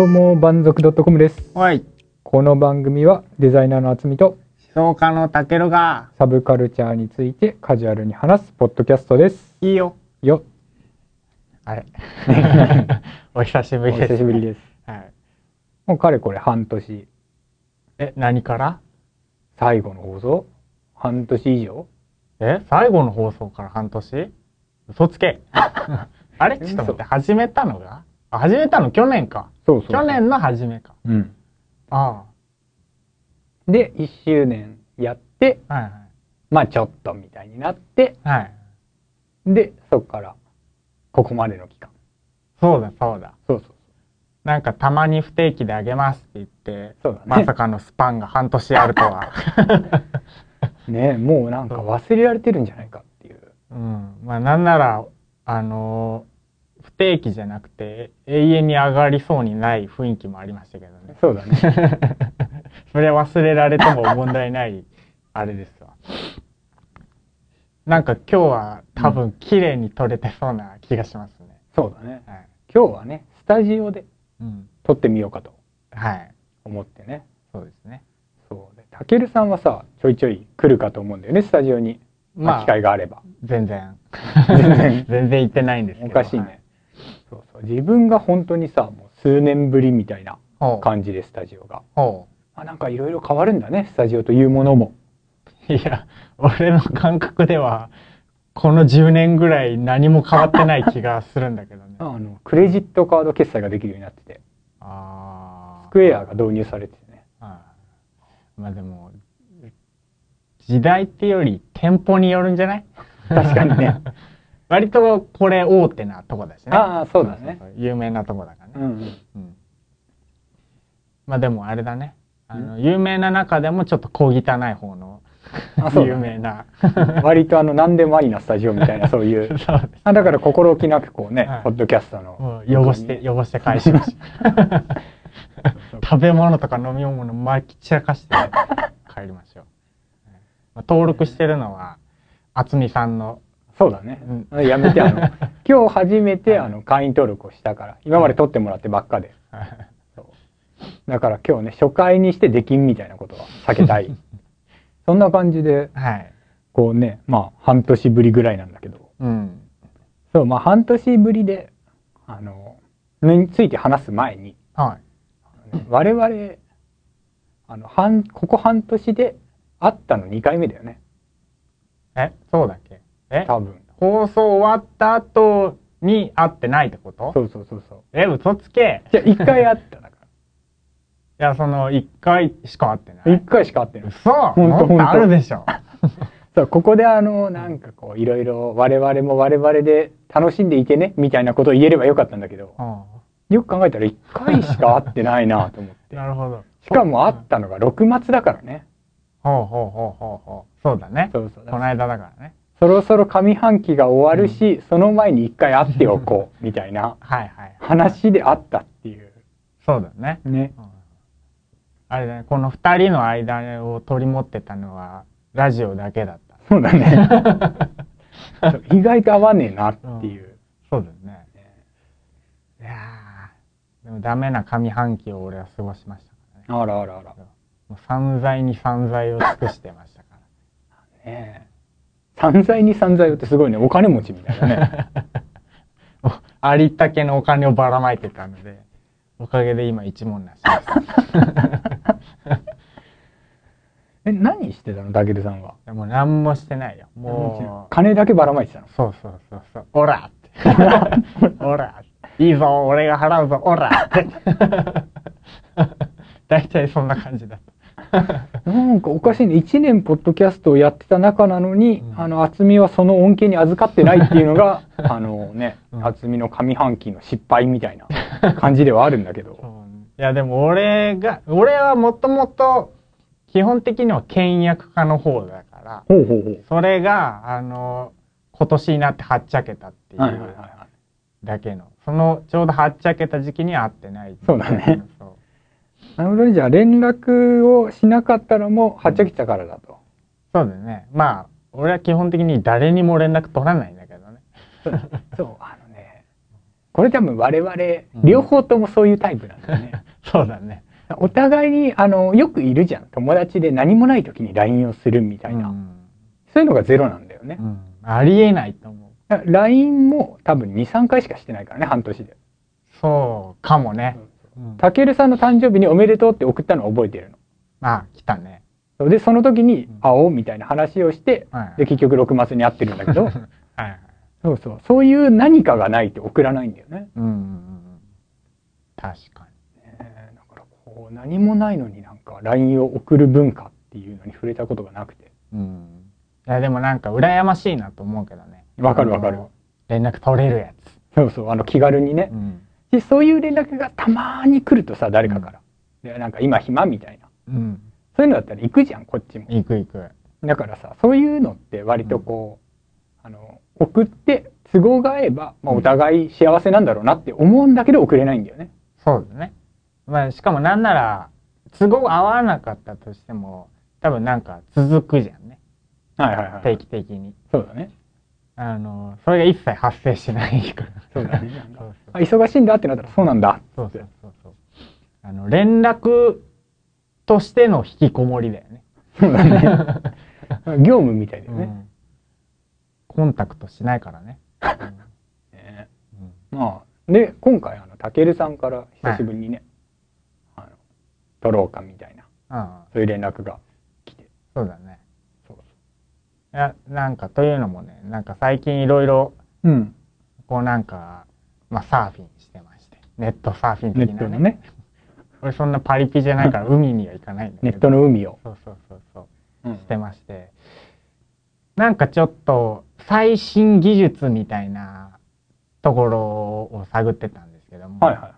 どうも、万族 .com です。はい。この番組はデザイナーのあつみと思想家のたけるが、サブカルチャーについてカジュアルに話すポッドキャストです。いいよ。よ、あれ。お久しぶおりです、久しぶりです。はい。もうかれこれ半年、え、何から？最後の放送？半年以上？え、最後の放送から半年？嘘つけ。あれ？ちょっと待って、始めたのが？あ始めたの去年か。そうそうそう去年の初めか。うん。あで、1周年やって、あ。はいまあちょっとみたいになって、はい。はい。で、そこから、ここまでの期間。そうだそうだ。そうそうなんかたまに不定期であげますって言って、そうだねまさかのスパンが半年あるとは。そう。ねもうなんか忘れられてるんじゃないかっていう。うん、まあなんならあのー不定期じゃなくて永遠に上がりそうにない雰囲気もありましたけどねそうだね。それ忘れられても問題ないあれですわなんか今日は多分綺麗に撮れてそうな気がしますね、そうだね。はい、今日はね、スタジオでうん、撮ってみようかとはい思ってね。そうですねそうで、たけるさんはさ、ちょいちょい来るかと思うんだよね、スタジオに。まあ、機会があれば。全然全然 全然言ってないんですけどおかしいね。そうそう。自分が本当にさ、もう数年ぶりみたいな感じでスタジオが。ほあ、なんかいろいろ変わるんだね、スタジオというものも。ういや俺の感覚ではこの10年ぐらい何も変わってない気がするんだけどね あの、クレジットカード決済ができるようになってて、あスクエアが導入されててね。はいまあでも時代っていうより店舗によるんじゃない？確かにね。割とこれ大手なとこだしね。ああ、そうだね。有名なとこだからね、うんまあでもあれだね。あの有名な中でもちょっと小汚い方の有名な。割とあの、何でもありなスタジオみたいな、そういう。そうあだから心置きなくこうね、はい。ポッドキャストの。汚して汚して返しました。食べ物とか飲み物まき散らかして帰りましょう、まあ登録してるのは渥美さんのそうだね。やめて、あの、今日初めてあの会員登録をしたから、今まで取ってもらってばっかで。だから今日ね、初回にして出禁みたいなことは避けたい。そんな感じで、はい。こうね、まあ半年ぶりぐらいなんだけど、うん。そう、まあ半年ぶりで、あの、について話す前に、はい。我々、あの、半、ここ半年で会ったの2回目だよね。え？そうだっけ？え？多分。放送終わった後に会ってないってこと？そうそうそうそう。え嘘つけじゃあ1回会っただか いやその1回しか会ってなら。い1回しか会ってない。嘘ほんともっとあるでしょそう、ここであの、なんかこう、いろいろ我々も我々で楽しんでいてね、みたいなことを言えればよかったんだけど、うよく考えたら1回しか会ってないなと思っんて。なるほどしかも会ったのが6月だからね。ほうほうほうほうほうそうだねそうそう。この間だからねそろそろ上半期が終わるし、その前に1回会っておこう、みたいなはいはい話であったっていう。そうだねね。うんあれだねこの2人の間を取り持ってたのはラジオだけだったそうだね。意外と合わねえなっていう。そうだよねいやーでもダメな上半期を俺は過ごしましたからねあらあらあら。もう散財に散財を尽くしてましたから ねえ。散財に散財をってすごいね、お金持ちみたいなね。ありったけのお金をばらまいてたのでおかげで今一文なしです。え、何してたの、たけるさんは？でも何もしてないよ。もう金だけばらまいてたの？そうそうそうそう。オラって。オラいいぞ俺が払うぞオラって。大体そんな感じだったなんかおかしいね。1年ポッドキャストをやってた中なのに、うんあの、厚みはその恩恵に預かってないっていうのが、あのね、うん厚みの上半期の失敗みたいな感じではあるんだけど。いやでも俺が俺はもともと基本的には倹約家の方だからほうほうほう。それがあの今年になってはっちゃけたっていう。だけのそのちょうどはっちゃけた時期には会ってないそうだねそうなるほどね。じゃあ連絡をしなかったのも、はっちゃけてたからだと。そうだよねまあ俺は基本的に誰にも連絡取らないんだけどねそう、あのね、これ多分我々両方ともそういうタイプなんだよね。そうだね。お互いにあのよくいるじゃん友達で何もない時に LINE をするみたいな、うんそういうのがゼロなんだよねう。んありえないと思う。LINE も多分23回しかしてないからね半年で。そうかもね。うんたけるさんの誕生日におめでとうって送ったのを覚えてるの。あ、来たね。でその時にうん会おうみたいな話をしてはいで結局6末に会ってるんだけど はいはい。そうそうそういう何かがないと送らないんだよね。うんうんうんうん。確かえーだからこう何もないのになんか LINE を送る文化っていうのに触れたことがなくて。に。うん。いやでもなんか羨ましいなと思うけどね。わかるわかる連絡取れるやつ。そうそうあの気軽にねう。ん。でそういう連絡がたまに来るとさ誰かから、でなんか今暇みたいなうん。そういうのだったら行くじゃんこっちも行く行く。だからさそういうのって割とこう、あの送って都合が合えば、まあ、うんお互い幸せなんだろうなって思うんだけど送れないんだよね、そうだね。まあしかもなんなら都合合わなかったとしても多分なんか続くじゃんね。はいはいはい定期的に。そうだねあの、それが一切発生しないから。そうだね。忙しいんだってなったらそうなんだ。そうそうそうそう。あの、連絡としての引きこもりだよね。そうだね。業務みたいだよね,、うん。コンタクトしないからね。ね。うん。まあで今回あのたけるさんから久しぶりにね、あの撮ろうかみたいな。ああ。そういう連絡が来て。そうだね。いや、なんかというのもね、なんか最近いろいろ、うんこうなんか、まあサーフィンしてまして。ネットサーフィンネ的なね。ットのね俺そんなパリピじゃないから海には行かないんだけど。ネットの海を、そうそうそうそう。うんしてまして、なんかちょっと最新技術みたいなところを探ってたんですけども、はいはい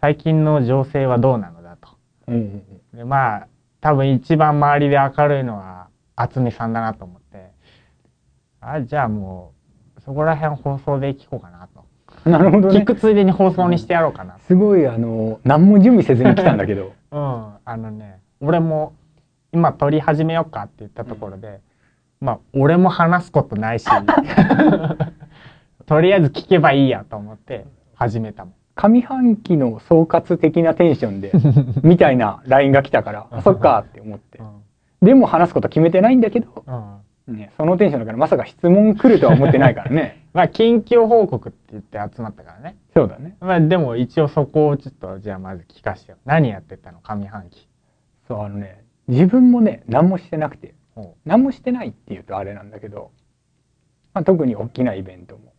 最近の情勢はどうなのだと。うんうんうんでまあ多分一番周りで明るいのは渥美さんだなと思って。あじゃあもうそこら辺放送で聞こうかなと、なるほどね。聞くついでに放送にしてやろうかな。すごいあの何も準備せずに来たんだけど。うん、あのね俺も今撮り始めようかって言ったところで、まあ俺も話すことないし。とりあえず聞けばいいやと思って始めたもん。上半期の総括的なテンションで みたいな LINE が来たからあそっかって思って。でも話すこと決めてないんだけど、ね、そのテンションだからまさか質問来るとは思ってないからね。まあ近況報告って言って集まったからね。そうだね。まあでも一応そこをちょっとじゃあまず聞かせてよ。何やってたの？上半期。そうあのね自分もね何もしてなくて。ほ何もしてないっていうとあれなんだけど、まあ、特に大きなイベントも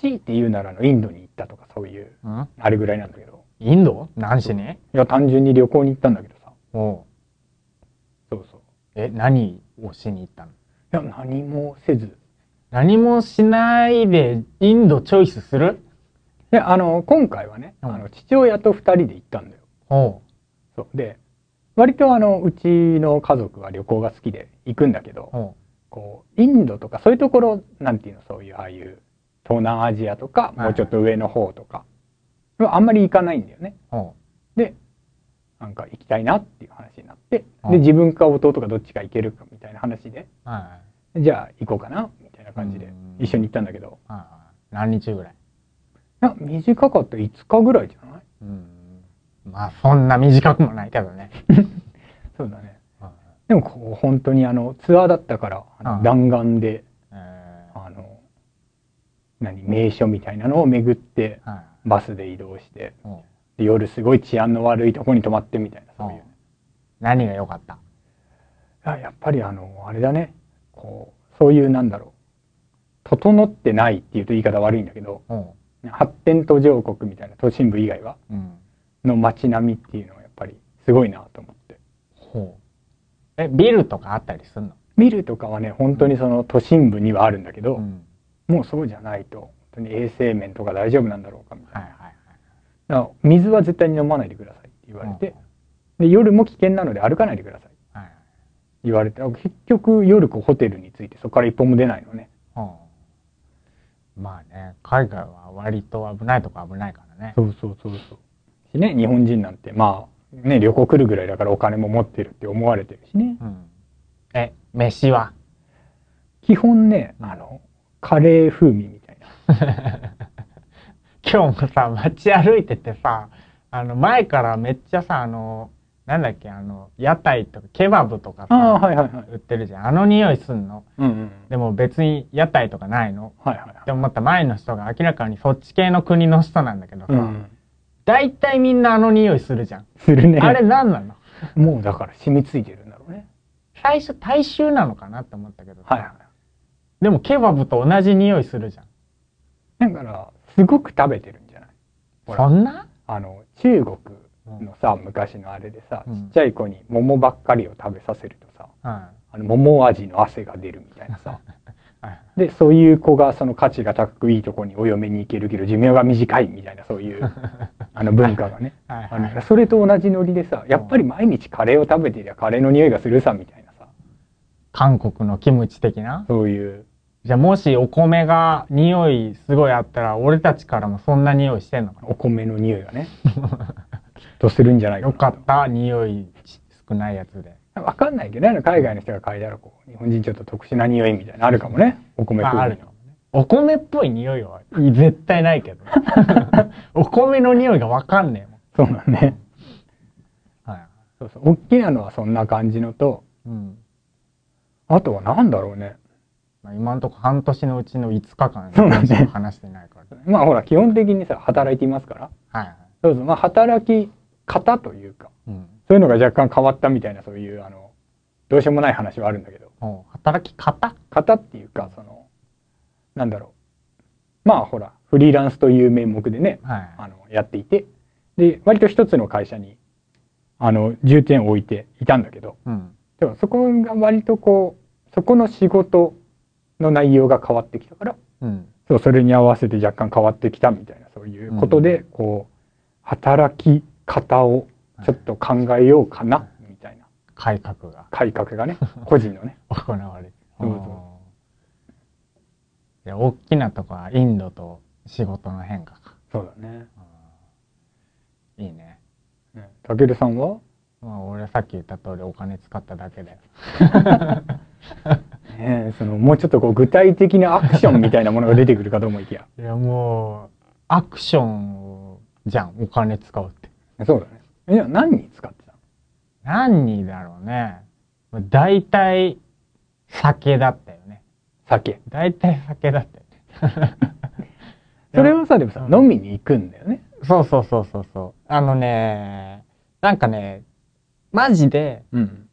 強いて言うならあのインドに行ったとかそういうううん？あれぐらいなんだけど。インド？何しに？いや単純に旅行に行ったんだけどさ。おう。そうそう。え、何をしに行ったの？いや何もせず。何もしないでインドチョイスする？であの今回はね、うん。あの父親と2人で行ったんだよ。おそう。で割とあのうちの家族は旅行が好きで行くんだけどこうインドとかそういうところなんていうのそういうああいう東南アジアとかい。もうちょっと上の方とか。はあんまり行かないんだよね。でなんか行きたいなっていう話になってうん。で自分か弟かどっちか行けるかみたいな話で。はじゃあ行こうかなみたいな感じでうん。一緒に行ったんだけど。何日ぐらい？いや短かった5日ぐらいじゃない？うん。まあそんな短くもないけどね。そうだね。はいでもこう本当にあのツアーだったから弾丸で何名所みたいなのを巡ってバスで移動しておうで夜すごい治安の悪いとこに泊まってみたいなそういうね。何が良かった？いややっぱりあのあれだね。こうそういうなんだろう。整ってないっていうと言い方悪いんだけどおう発展途上国みたいな都心部以外はうん。の街並みっていうのはやっぱりすごいなと思って。ほう。えビルとかあったりすんの？ビルとかはね本当にその都心部にはあるんだけど、うんもうそうじゃないと。本当に衛生面とか大丈夫なんだろうかみたいな,、はいはいだから水は絶対に飲まないでくださいって言われて、で夜も危険なので歩かないでください。はい。はい言われて結局夜こうホテルに着いてそこから一歩も出ないのね。ほうまあね海外は割と危ないとこ危ないからね。そうそうそうそう。しね日本人なんてまあね旅行来るぐらいだからお金も持ってるって思われてるしね。うん。え飯は？基本ねあのカレー風味みたいな今日もさ、街歩いててさ、あの、前からめっちゃさ、あの、なんだっけ、あの、屋台とか、ケバブとかさ、はいはいはい。売ってるじゃん。あの匂いすんの？うんうん。でも別に屋台とかないの？はいはいって思った前の人が明らかにそっち系の国の人なんだけどさ、うん。大体みんなあの匂いするじゃん。するね。あれ何なの？もうだから染みついてるんだろうね。最初大衆なのかなって思ったけどさはいはい。でもケバブと同じ匂いするじゃん。だから、すごく食べてるんじゃない？ほら。そんな？あの、中国のさ、昔のあれでさ、うん。ちっちゃい子に桃ばっかりを食べさせるとさ、はあの桃味の汗が出るみたいなさ。で、そういう子がその価値が高くいいとこにお嫁に行けるけど寿命が短いみたいなそういう あの文化がね。はい。あのそれと同じノリでさ、やっぱり毎日カレーを食べてりゃカレーの匂いがするさみたいなさ、韓国のキムチ的な？そういう、じゃあもしお米が匂いすごいあったら俺たちからもそんな匂いしてんのかお米の匂いがね、とするんじゃない？なかよかった匂い少ないやつで。わかんないけどね、海外の人が嗅いだらこう、日本人ちょっと特殊な匂いみたいなのあるかもね、お米まああ。るかもね。お米っぽい匂いは絶対ないけど。お米の匂いがわかんねえそうなんね。もん。はい。そうそう。大きなのはそんな感じのと、うん。あとはなんだろうね。まあ、今のところ半年のうちの5日間そうだねしか話してないから。まあほら、基本的にさ、働いていますから。はいはい。そうそう。まあ働き方というか、うん。そういうのが若干変わったみたいな、そういう、あの、どうしようもない話はあるんだけど、お働き方？型っていうか、その、なんだろう。まあほら、フリーランスという名目でね、はい。あの、やっていて、で、割と一つの会社に、あの、重点を置いていたんだけど、うん。でもそこが割とこう、そこの仕事の内容が変わってきたから、うん。そう、それに合わせて若干変わってきたみたいな、そういうことで、こう、働き方をちょっと考えようかな、みたいな改革が改革がね、個人のね。行われる。そうそう大きなとこはインドと仕事の変化か。そうだね。うんいいね。ねたけるさんは？まあ俺さっき言った通りお金使っただけだよ。ねえその、もうちょっとこう、具体的なアクションみたいなものが出てくるかと思いきや。いやもう、アクションじゃん、お金使うって。そうだね。え、じゃあ何に使ってたの？何にだろうね。まあ大体、酒だったよね。酒。大体酒だったよね。それはさ、でもさ、うん飲みに行くんだよね。そうそうそうそうそう。あのね、なんかね、マジで、うん。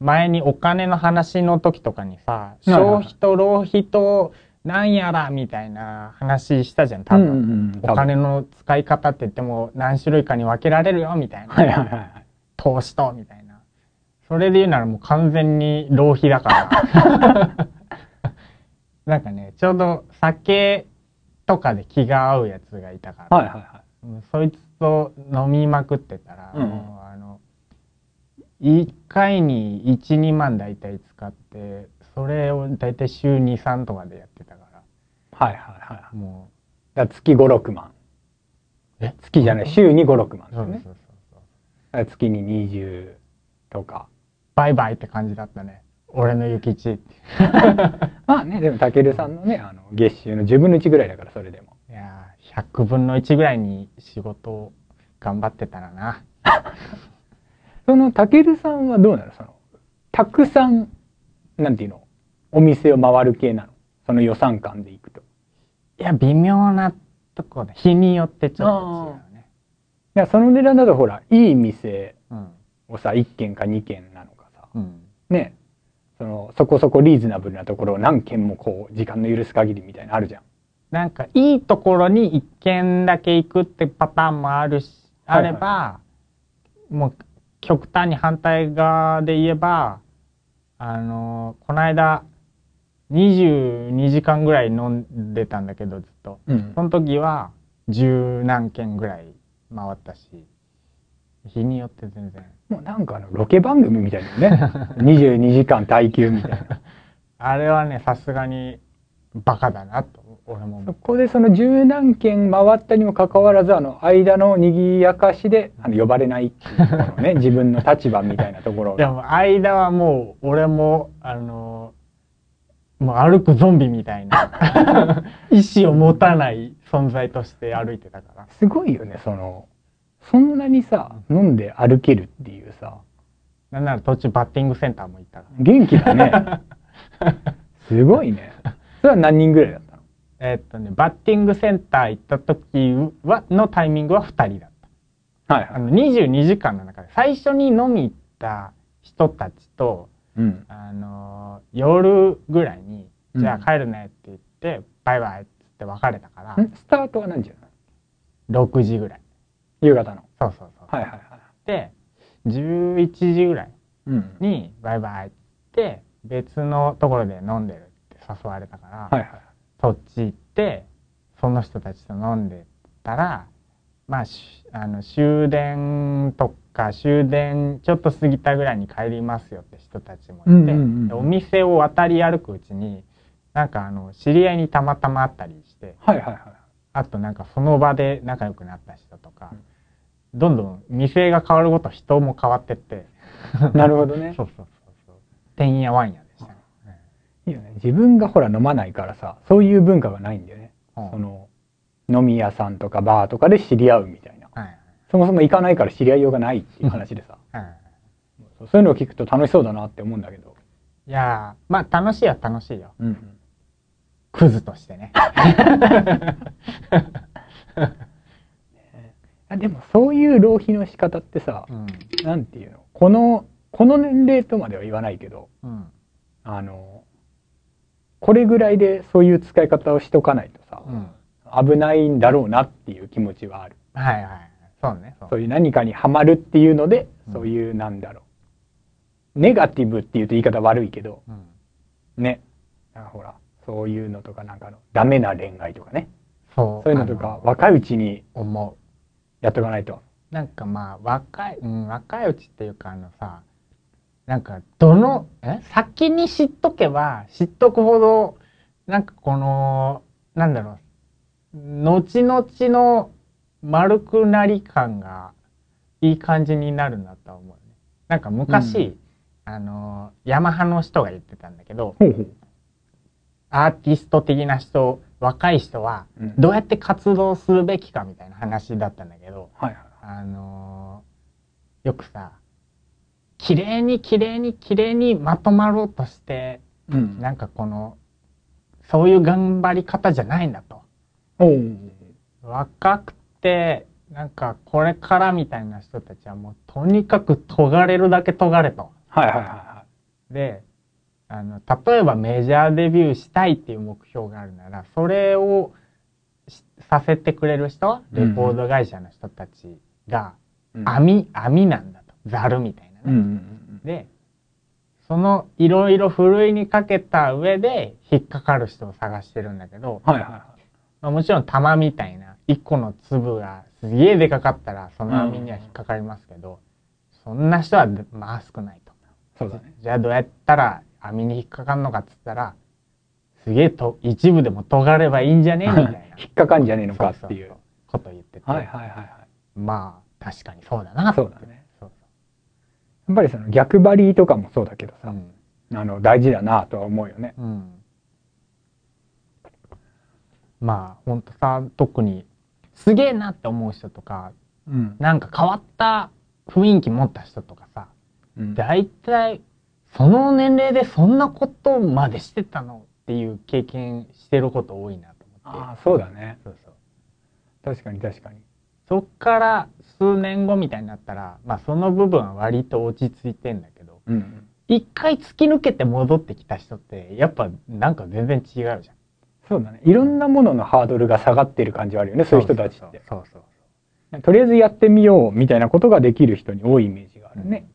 前にお金の話の時とかにさ、消費と浪費となんやらみたいな話したじゃん、多分。うんうんうんお金の使い方って言っても何種類かに分けられるよ、みたいな。はいはいはいはい。投資と、みたいな。それで言うならもう完全に浪費だから。なんかね、ちょうど酒とかで気が合うやつがいたから、はいはいはうんそいつと飲みまくってたら、うん1回に1、2万大体使って、それを大体週2、3とかでやってたから、い。はいはいはい。もだから月5、6万。う、え？月じゃない、週に5、6万だよね。そうそうそう月に20とか。バイバイって感じだったね。俺の諭吉って。まあね、でも、たけるさんのね、あの、月収の10分の1ぐらいだから、それでも。いやー、100分の1ぐらいに仕事を頑張ってたらな。その、たけるさんはどうなの？その、たくさん、なんていうの、お店を回る系なの？その予算感でいくと。いや、微妙なとこで、日によってちょっと違うね。いや、その値段だとほら、いい店うん。をさ、1軒か2軒なのかさ、うん。ね、その、そこそこリーズナブルなところを何軒もこう、時間の許す限りみたいなのあるじゃん。なんか、いいところに一軒だけ行くってパターンもあるし、はいはいあれば、もう、極端に反対側で言えば、あの、この間、22時間ぐらい飲んでたんだけど、ずっと。うんその時は、十何軒ぐらい回ったし、日によって全然。もうなんかあの、ロケ番組みたいだよね。22時間耐久みたいな。あれはね、さすがに、バカだなと、そうこでその十何件回ったにもかかわらず、あの、間の賑やかしで、あの、呼ばれないっていうね、自分の立場みたいなところ。が。でも間はもう俺もあのもう歩くゾンビみたいな 意志を持たない存在として歩いてたから。すごいよねそのそんなにさ飲んで歩けるっていうさ。なんなら途中バッティングセンターも行ったから。元気だね。すごいね。それは何人ぐらいだったの？えーっとねバッティングセンター行った時はのタイミングは2人だった。はい。はいあの22時間の中で最初に飲み行った人たちとうん。あのー夜ぐらいに「うん。じゃあ帰るね」って言って「バイバイ」っつって別れたから、んスタートは何時なの？6時ぐらい。夕方の。そうそうそう、はいはいはい。で11時ぐらいうん。に「バイバイ」って別のところで飲んでるって誘われたから、はいはいそっち行ってその人たちと飲んでたらまあしあの終電とか終電ちょっと過ぎたぐらいに帰りますよって人たちもいて、うんうんうんでお店を渡り歩くうちになんかあの知り合いにたまたま会ったりしてはいはいはいあとなんかその場で仲良くなった人とか、どんどん店が変わるごと人も変わってって。なるほどね。そうそうそうそう。てんやわんや。いいよね。自分がほら飲まないからさそういう文化がないんだよね。うん。その飲み屋さんとかバーとかで知り合うみたいな。はいそもそも行かないから知り合いようがないっていう 話でさ。そういうのを聞くと楽しそうだなって思うんだけど。いやーまあ楽しいは楽しいよ。うんクズとしてね。あでもそういう浪費の仕方ってさうん。なんていうの？このこの年齢とまでは言わないけどうん。あのこれぐらいでそういう使い方をしとかないとさ、うん。危ないんだろうなっていう気持ちはあるはいはい。そうね。そういう何かにはまるっていうので、うんそういうなんだろうネガティブっていうと言い方悪いけどうん。ねあほらそういうのとかなんかのダメな恋愛とかねそう。そういうのとか若いうちに思やっとかないとう。なんかまあ、若い、うん、若いうちっていうかあのさ、なんかどの、え？先に知っとけば知っとくほど、なんかこの、なんだろう、後々の丸くなり感がいい感じになるなとは思うね。なんか昔、あの、ヤマハの人が言ってたんだけど、ほうほう、アーティスト的な人、若い人はうん。どうやって活動するべきかみたいな話だったんだけど、はいはい。あのーよくさ、綺麗に綺麗に綺麗にまとまろうとして、うんなんかこの、そういう頑張り方じゃないんだと。若くて、なんかこれからみたいな人たちはもうとにかく尖れるだけ尖れと。はいはいはいはで、あの、例えばメジャーデビューしたいっていう目標があるなら、それをしさせてくれる人、レコード会社の人たちが、い、網、網なんだと。ザルみたいなね。うんうんうん。で、そのいろいろふるいにかけた上で引っかかる人を探してるんだけど、はいはいはい。まあ、もちろん玉みたいな一個の粒がすげえでかかったらその網には引っかかりますけど、そんな人はまあ少ないと。そうだね。じゃあどうやったら網に引っかかんのかっつったら、すげえと一部でも尖ればいいんじゃね？えみたいな。引っかかんじゃねえのかっていう。こと言ってて、はいはいはいはい。まあ確かにそうだなって。そうだねやっぱりその逆張りとかもそうだけどさ、うん。あの大事だなとは思うよね。うん、まあほんとさ特にすげえなって思う人とかうん。なんか変わった雰囲気持った人とかさうん。大体その年齢でそんなことまでしてたのっていう経験してること多いなと思って。ああそうだね。そうそう。確かに確かにそっから数年後みたいになったらまあその部分は割と落ち着いてんだけどうん。一回突き抜けて戻ってきた人ってやっぱなんか全然違うじゃん。そうだね。いろんなもののハードルが下がってる感じはあるよねそういう人たちって。そうそうそう。とりあえずやってみようみたいなことができる人に多いイメージがあるね。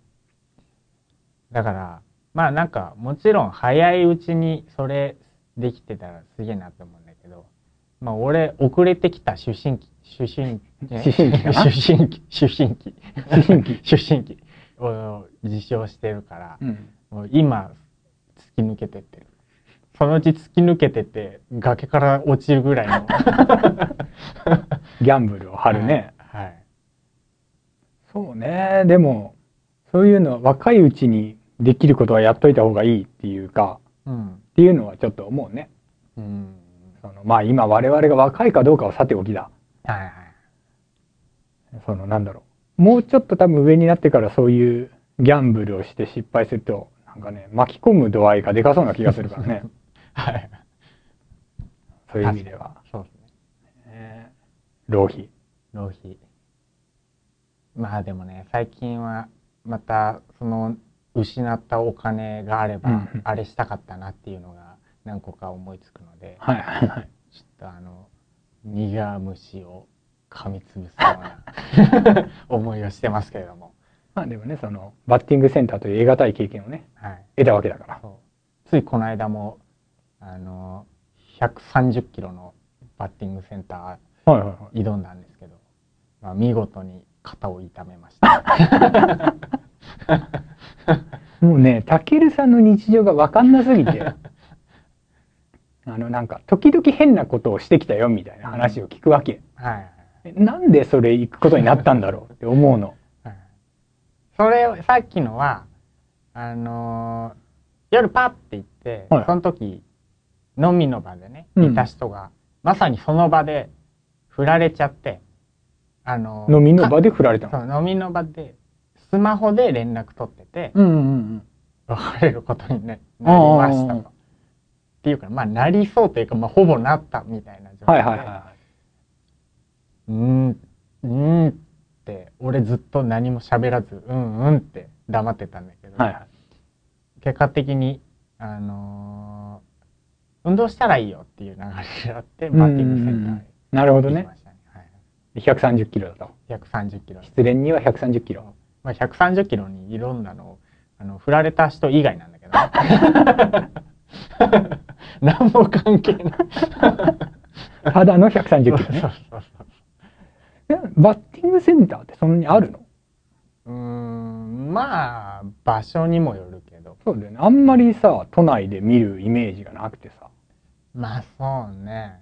だからまあなんかもちろん早いうちにそれできてたらすげえなって思うんだけどまあ俺遅れてきた出身期出身思春期かな。出身期出身期思春期を自称してるからうん。もう今突き抜けてってる。そのうち突き抜けてって崖から落ちるぐらいの。ギャンブルを張るね、はい。そうね。でもそういうのは若いうちにできることはやっといた方がいいっていうかうん。っていうのはちょっと思うね。うん。そのまあ今我々が若いかどうかはさておきだ。はいはい。そのなんだろう。もうちょっと多分上になってからそういうギャンブルをして失敗すると、なんかね、巻き込む度合いがでかそうな気がするからね。はい。そういう意味では。そうですね。えー浪費。浪費。まあでもね、最近はまたその失ったお金があれば、あれしたかったなっていうのが何個か思いつくので、はいはいはい。ちょっとあの、苦虫を噛みつぶすような 思いをしてますけれども。まあでもね、その、バッティングセンターという得難い経験をね、はい。得たわけだから。ついこの間も、あの、130キロのバッティングセンタ。ー挑んだんですけど、まあ、見事に肩を痛めました。もうね、たけるさんの日常が分かんなすぎて、あのなんか、時々変なことをしてきたよみたいな話を聞くわけ。はい。えなんでそれ行くことになったんだろうって思うの。はいそれを、さっきのは、あのー夜パッて行って、はいその時、飲みの場でね、うんいた人が、まさにその場で振られちゃって、あのー飲みの場で振られたその。う飲みの場で、スマホで連絡取ってて、うんうんうん。別れることに、ね、なりましたと。っていうか、まあ、なりそうというか、まあ、ほぼなったみたいな状態で。はいはいはうーん、うーんって、俺ずっと何も喋らず、うんうんって黙ってたんだけど、い。はいはい。結果的に、あのー運動したらいいよっていう流れがあって、バッティングセンターへなるほどね。はい130キロだと。130キロ。失恋には130キロ。まあ、130キロに挑んだのを、あの、振られた人以外なんだけど。何も関係ない。ただの130キロねそう。そうそうえバッティングセンターってそんなにあるの？うーん、まあ、場所にもよるけど。そうだよね。あんまりさ、都内で見るイメージがなくてさ。まあ、そうね。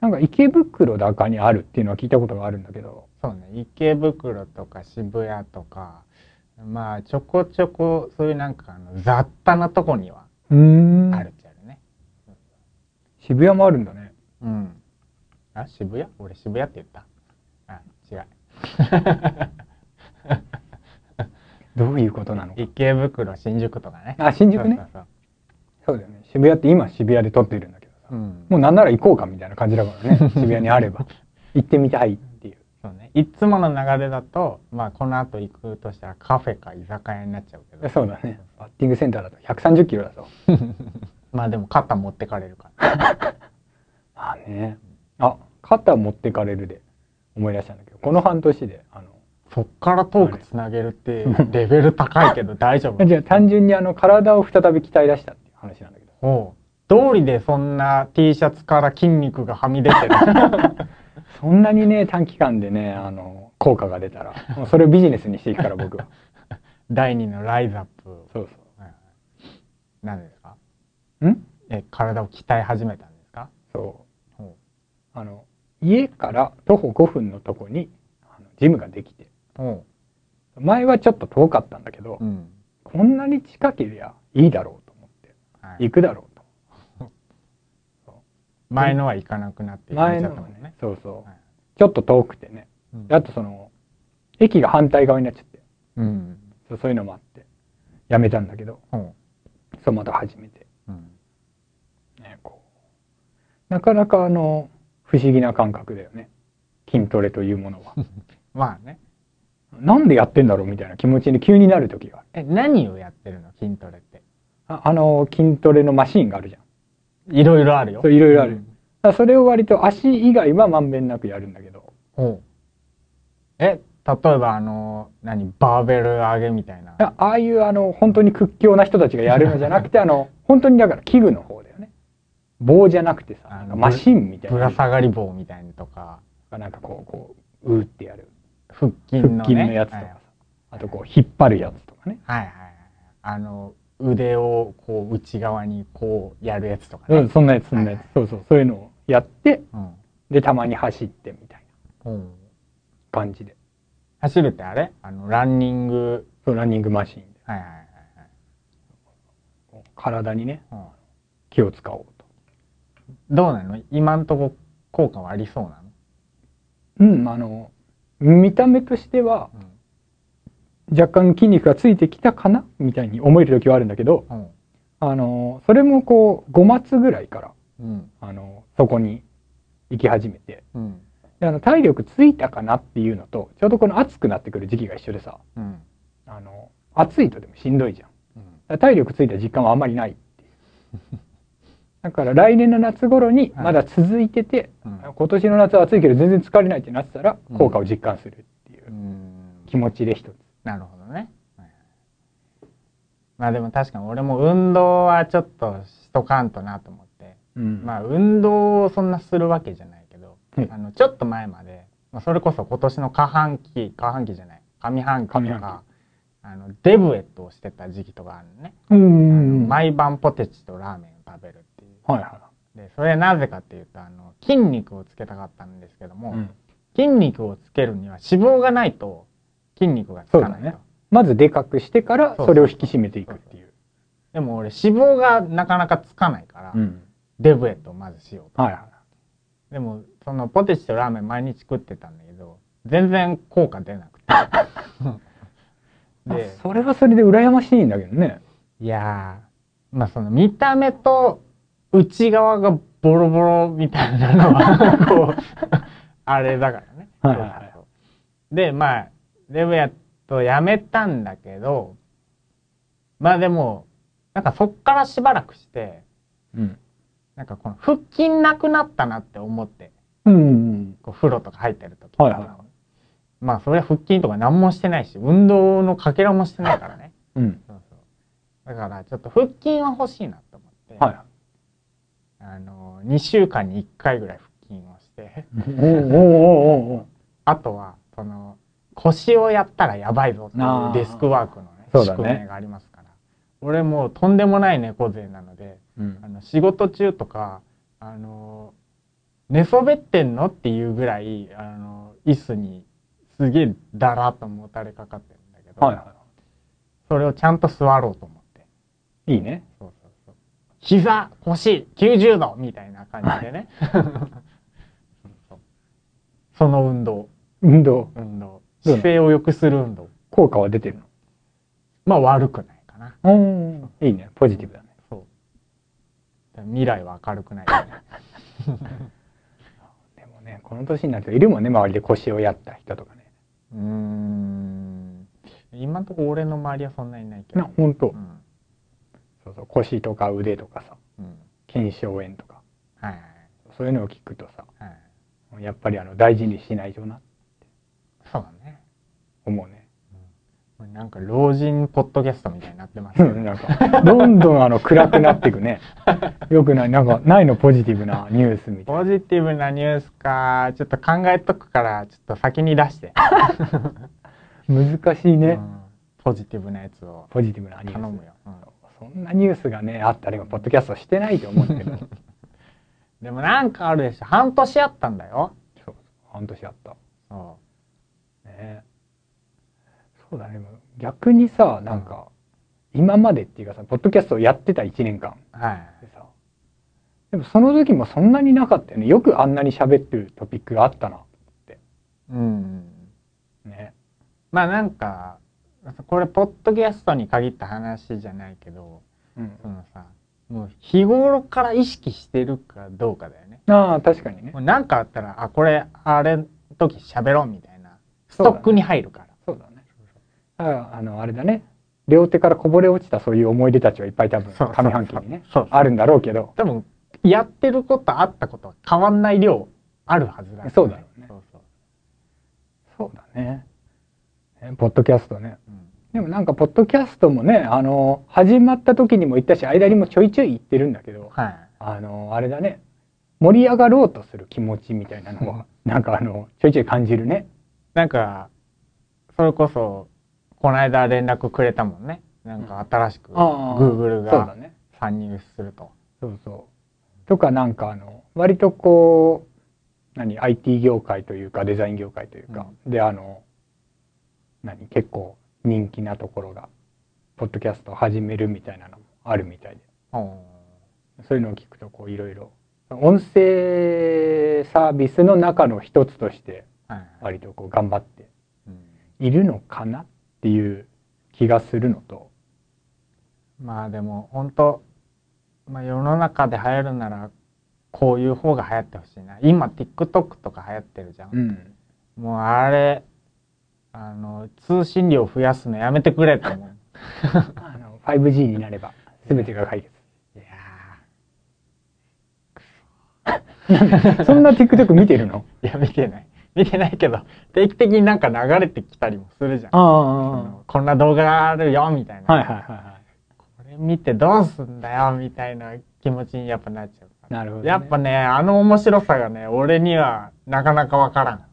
なんか池袋だかにあるっていうのは聞いたことがあるんだけど。そうね。池袋とか渋谷とか、まあ、ちょこちょこ、そういうなんか、あの、雑多なとこにはある。渋谷もあるんだね。うん。あ、渋谷？俺渋谷って言った。あ、違う。どういうことなのか。池袋、新宿とかね。あ、新宿ね。そうだよね。渋谷って今渋谷で撮ってるんだけどさ。そう。うん。もうなんなら行こうかみたいな感じだからね。渋谷にあれば。行ってみたいっていう。そうね。いつもの流れだと、まあ、この後行くとしたらカフェか居酒屋になっちゃうけど。そうだね。バッティングセンターだと130キロだと。まあでも肩持ってかれるから。まあね。あ、肩持ってかれるで思い出したんだけど、この半年で、あの、そっからトークつなげるってレベル高いけど大丈夫？じゃあ単純にあの体を再び鍛え出したっていう話なんだけど。おう道理でそんな T シャツから筋肉がはみ出てる。そんなにね、短期間でね、あの、効果が出たら、もうそれをビジネスにしていくから僕は。第二のライズアップ。そうはいはい何で。ん？え、体を鍛え始めたんですか？そう。ほあの、家から徒歩5分のとこに、あのジムができて、前はちょっと遠かったんだけど、うん。こんなに近けりゃいいだろうと思って、はい。行くだろうと。前のは行かなくなって前のはね、そうそう、はい。ちょっと遠くてね。うん。あとその、駅が反対側になっちゃって、うん。そうそういうのもあって、やめたんだけど、ほそうまた始めて、ううん。ね、こう。なかなかあの、不思議な感覚だよね。筋トレというものは。まあね。なんでやってんだろう？みたいな気持ちに急になる時がある。え、何をやってるの？筋トレって。ああの、筋トレのマシーンがあるじゃん。いろいろあるよ。そういろいろあるうんそれを割と足以外はまんべんなくやるんだけど、ほう。え、例えばあの、何、バーベル上げみたいな。あああいうあの、本当に屈強な人たちがやるのじゃなくて、あの、本当にだから器具の方だよね。棒じゃなくてさ、マシンみたいな。ぶら下がり棒みたいにとか、なんかこう、こう、うーってやる。腹筋のね。腹筋のやつとかはいさ。あとこう、引っ張るやつとかね。はいはいはい。あの、腕をこう内側にこうやるやつとかね。うん、そんなやつ、そんなやつ。そうそう、そういうのをやって、うん。で、たまに走ってみたいうん。な感じで。走るってあれ？あの、ランニング。そう、ランニングマシーンで。はいはいはいこう体にね、はい。気を使おうと。どうなの？今んとこ効果はありそうなの？うん、あの、見た目としては若干筋肉がついてきたかな？みたいに思える時はあるんだけど、うん。あの、それもこう、5月ぐらいから、うん。あの、そこに行き始めて、うん。であの体力ついたかなっていうのと、ちょうどこの暑くなってくる時期が一緒でさ、うん。あの、暑いとでもしんどいじゃん。体力ついた実感はあんまりない。だから来年の夏頃にまだ続いてて、うん。今年の夏は暑いけど全然疲れないってなってたら効果を実感するっていううん。気持ちで一つ。なるほどね。はい。まあでも確かに俺も運動はちょっとしとかんとなと思って、うん。まあ運動をそんなするわけじゃないけど、うん。あのちょっと前まで、まあ、それこそ今年の下半期下半期じゃない上半期とかあのデブエットをしてた時期とかあるのね、毎晩ポテチとラーメンを食べるっていうはでそれなぜかっていうとあの筋肉をつけたかったんですけども、い。うん筋肉をつけるには脂肪がないと筋肉がつかないと、そうだねまずでかくしてからそれを引き締めていくっていう。でも俺脂肪がなかなかつかないから、うん。デブエットをまずしようと。はいはでも、そのポテチとラーメン毎日食ってたんだけど、全然効果出なくて。い。で、それはそれで羨ましいんだけどね。いやー、まあその見た目と内側がボロボロみたいなのは、こう、あれだからね。はいはいで、まあ、デブエットやめたんだけど、まあでも、なんかそっからしばらくして、うん。なんかこの腹筋なくなったなって思って、うん。こう風呂とか入ってる時はいはいはいまあそれは腹筋とか何もしてないし、運動のかけらもしてないからね。うん。そうそうだからちょっと腹筋は欲しいなと思って、はい。あの、2週間に1回ぐらい腹筋をして、あとは、その、腰をやったらやばいぞっていうデスクワークのね、宿命がありますから。俺もうとんでもない猫背なので、うんあの仕事中とか、あの、寝そべってんのっていうぐらい、あの、椅子にすげえだらっともたれかかってるんだけど、はいはそれをちゃんと座ろうと思って。い。いいね。膝、腰、90度みたいな感じでね。その運動、運動。運動。姿勢を良くする運動。効果は出てるまあ悪くないかな。の。うん。いいね。ポジティブだね。そう。未来は明るくないよね。でもね、この年になるといるもんね、周りで腰をやった人とかね。うーん。今んとこ俺の周りはそんなにいないけな、ど。ほんとう。ん。そうそう。腰とか腕とかさ、うん。腱鞘炎とか、はいそういうのを聞くとさ、はい。はい。やっぱりあの大事にしないとな、そうだね。思うね。これなんか老人ポッドキャストみたいになってますけどうん、なんか、どんどんあの暗くなっていくね。よくない、なんか、ないのポジティブなニュースみたいポジティブなニュースか、ちょっと考えとくから、ちょっと先に出して。な。難しいうね。んポジティブなやつをポジティブなニュース。頼むよ。うんそんなニュースがね、あったら今、ポッドキャストしてないと思うけど。でもなんかあるでしょ。半年あったんだよ。そう、半年あった。そねそうだね、逆にさ、なんか、今までっていうかさ、ポッドキャストをやってた1年間う。はい。でさ、でもその時もそんなになかったよね。よくあんなに喋ってるトピックがあったな。うん。ね。まあなんか、これ、ポッドキャストに限った話じゃないけど、うん。そのさ、もう日頃から意識してるかどうかだよね。ああ、確かにねも。うなんかあったら、あ、これ、あれの時喋ろうみたいな、ストックに入るから。そうだね。だからあの、あれだね。両手からこぼれ落ちたそういう思い出たちはいっぱい多分上半期にねあるんだろうけど多分、やってることあったことは変わんない量あるはずだ、そうだろうねそうだねねポッドキャストね。うん。でもなんかポッドキャストもねあの始まった時にも言ったし間にもちょいちょい言ってるんだけどはい。あのあれだね。盛り上がろうとする気持ちみたいなのはなんかあのちょいちょい感じるね。なんか、それこそ、この間連絡くれたもんね。なんか新しく、Google が参入すると。そうそう。とかなんかあの割とこう何 IT 業界というかデザイン業界というか、であの何？結構人気なところがポッドキャストを始めるみたいなのもあるみたいで。おそそういうのを聞くとこういろいろ音声サービスの中の一つとして割とこう頑張ってうん。いるのかなっていう気がするのと、まあでも本当まあ世の中で流行るならこういう方が流行ってほしいな。今 TikTok とか流行ってるじゃん、ん、もうあれあの通信量増やすのやめてくれと思う。あの 5G になれば全てが解決。いやそ。んな TikTok 見てるの？ー いや見てない。見てないけど定期的になんか流れてきたりもするじゃん。こんな動画があるよみたいな、はいはいはいはこれ見てどうすんだよみたいな気持ちにやっぱなっちゃう。なるほど、らね。やっぱねあの面白さがね俺にはなかなかわからん、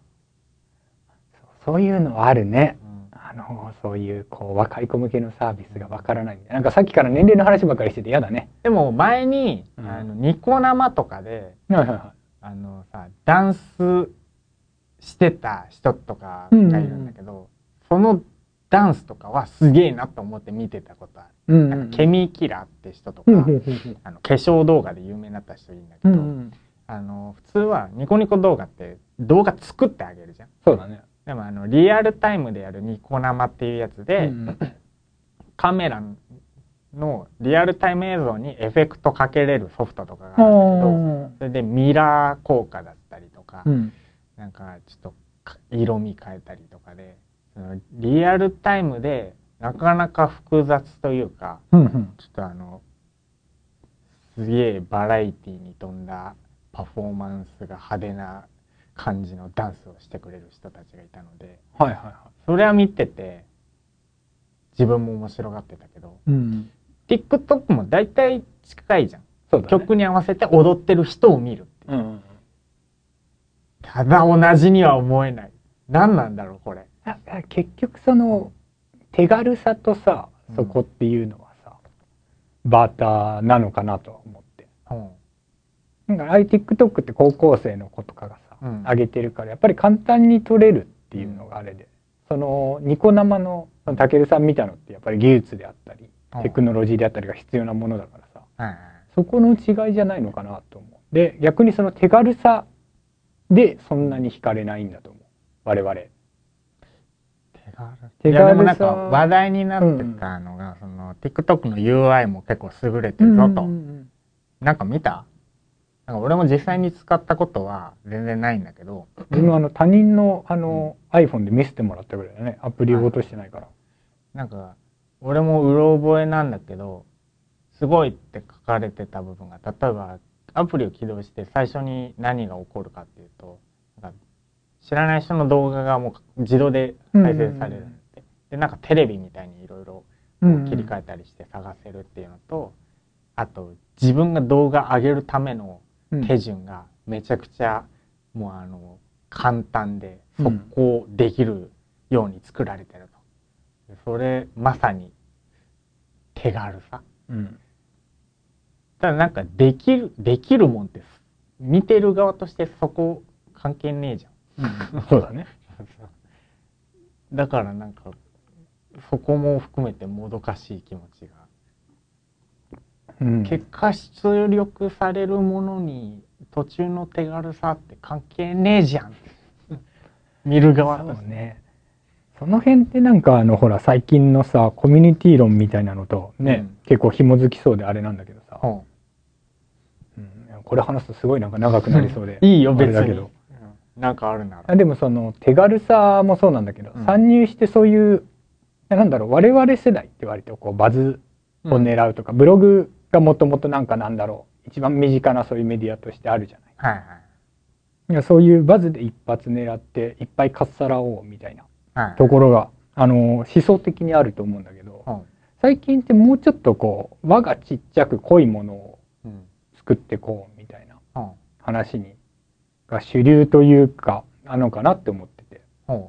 そういうのはあるね。うん。あのそういうこう若い子向けのサービスがわからない。みたいななんかさっきから年齢の話ばっかりしてて嫌だね。でも前に、うん。あのニコ生とかではいはいはあのさダンスしてた人とかがいるんだけど、そのダンスとかはすげえなと思って見てたことある、い。うんなんかケミーキラーって人とか、うんうんうんあの化粧動画で有名になった人いるんだけど、うんうん。あの普通はニコニコ動画って動画作ってあげるじゃん。そうだね。でもあのリアルタイムでやるニコ生っていうやつで、うんカメラのリアルタイム映像にエフェクトかけれるソフトとかがあるんだけどうんそれでミラー効果だったりとか、うん。なんかちょっとか色味変えたりとかでそのリアルタイムでなかなか複雑というかうんうん。ちょっとあのすげえバラエティに富んだパフォーマンスが派手な感じのダンスをしてくれる人たちがいたのではいはいはそれは見てて自分も面白がってたけどい。うん。TikTok も大体近いじゃん、そうだね。曲に合わせて踊ってる人を見るっていううんうんうん。ただ同じには思えない何なんだろうこれあ結局その手軽さとさうんそこっていうのはさ、バーターなのかなとは思ってうんなんかああいう TikTok って高校生の子とかがさ、うん上げてるからやっぱり簡単に撮れるっていうのがあれで、そのニコ生のたけるさん見たのってやっぱり技術であったり、うん。テクノロジーであったりが必要なものだからさ。そこの違いじゃないのかなと思う。で逆にその手軽さでそんなに惹かれないんだと思う。我々。手軽。さでもなんか話題になってたのが、その TikTok の UI も結構優れてるぞと、なんか見た？なんか俺も実際に使ったことは全然ないんだけど自分はあの他人のあの iPhone で見せてもらったぐらいだね。アプリを落としてないから、なんか俺もうろ覚えなんだけどすごいって書かれてた部分が例えばアプリを起動して最初に何が起こるかっていうとなんか知らない人の動画がもう自動で再生されるんで,、でなんかテレビみたいにいろいろ切り替えたりして探せるっていうのと、あと自分が動画上げるためのうん手順がめちゃくちゃもうあの簡単でうん。速攻できるように作られてると、それまさに手軽さ。うん。ただなんかできるできるもんって見てる側としてそこ関係ねえじゃん。そうだね。だからなんかそこも含めてもどかしい気持ちが。うん結果出力されるものに途中の手軽さって関係ねえじゃん。見る側としてそうね。その辺ってなんかあのほら最近のさコミュニティ論みたいなのとね、うん。結構紐づきそうであれなんだけどさ、う。んうん。これ話すとすごいなんか長くなりそうで、いいよ別にだけど。うん。なんかあるなら。あでもその手軽さもそうなんだけど、うん。参入してそういうなんだろう我々世代って割とこうバズをうん狙うとか、ブログがもともとなんかなんだろう。一番身近なそういうメディアとしてあるじゃない。はいはい。いやそういうバズで一発狙っていっぱいかっさらおうみたいなはい。ところがあの思想的にあると思うんだけど、うん最近ってもうちょっとこう輪がちっちゃく濃いものをうん作ってこうみたいなうん話にが主流というかなのかなって思ってて。うん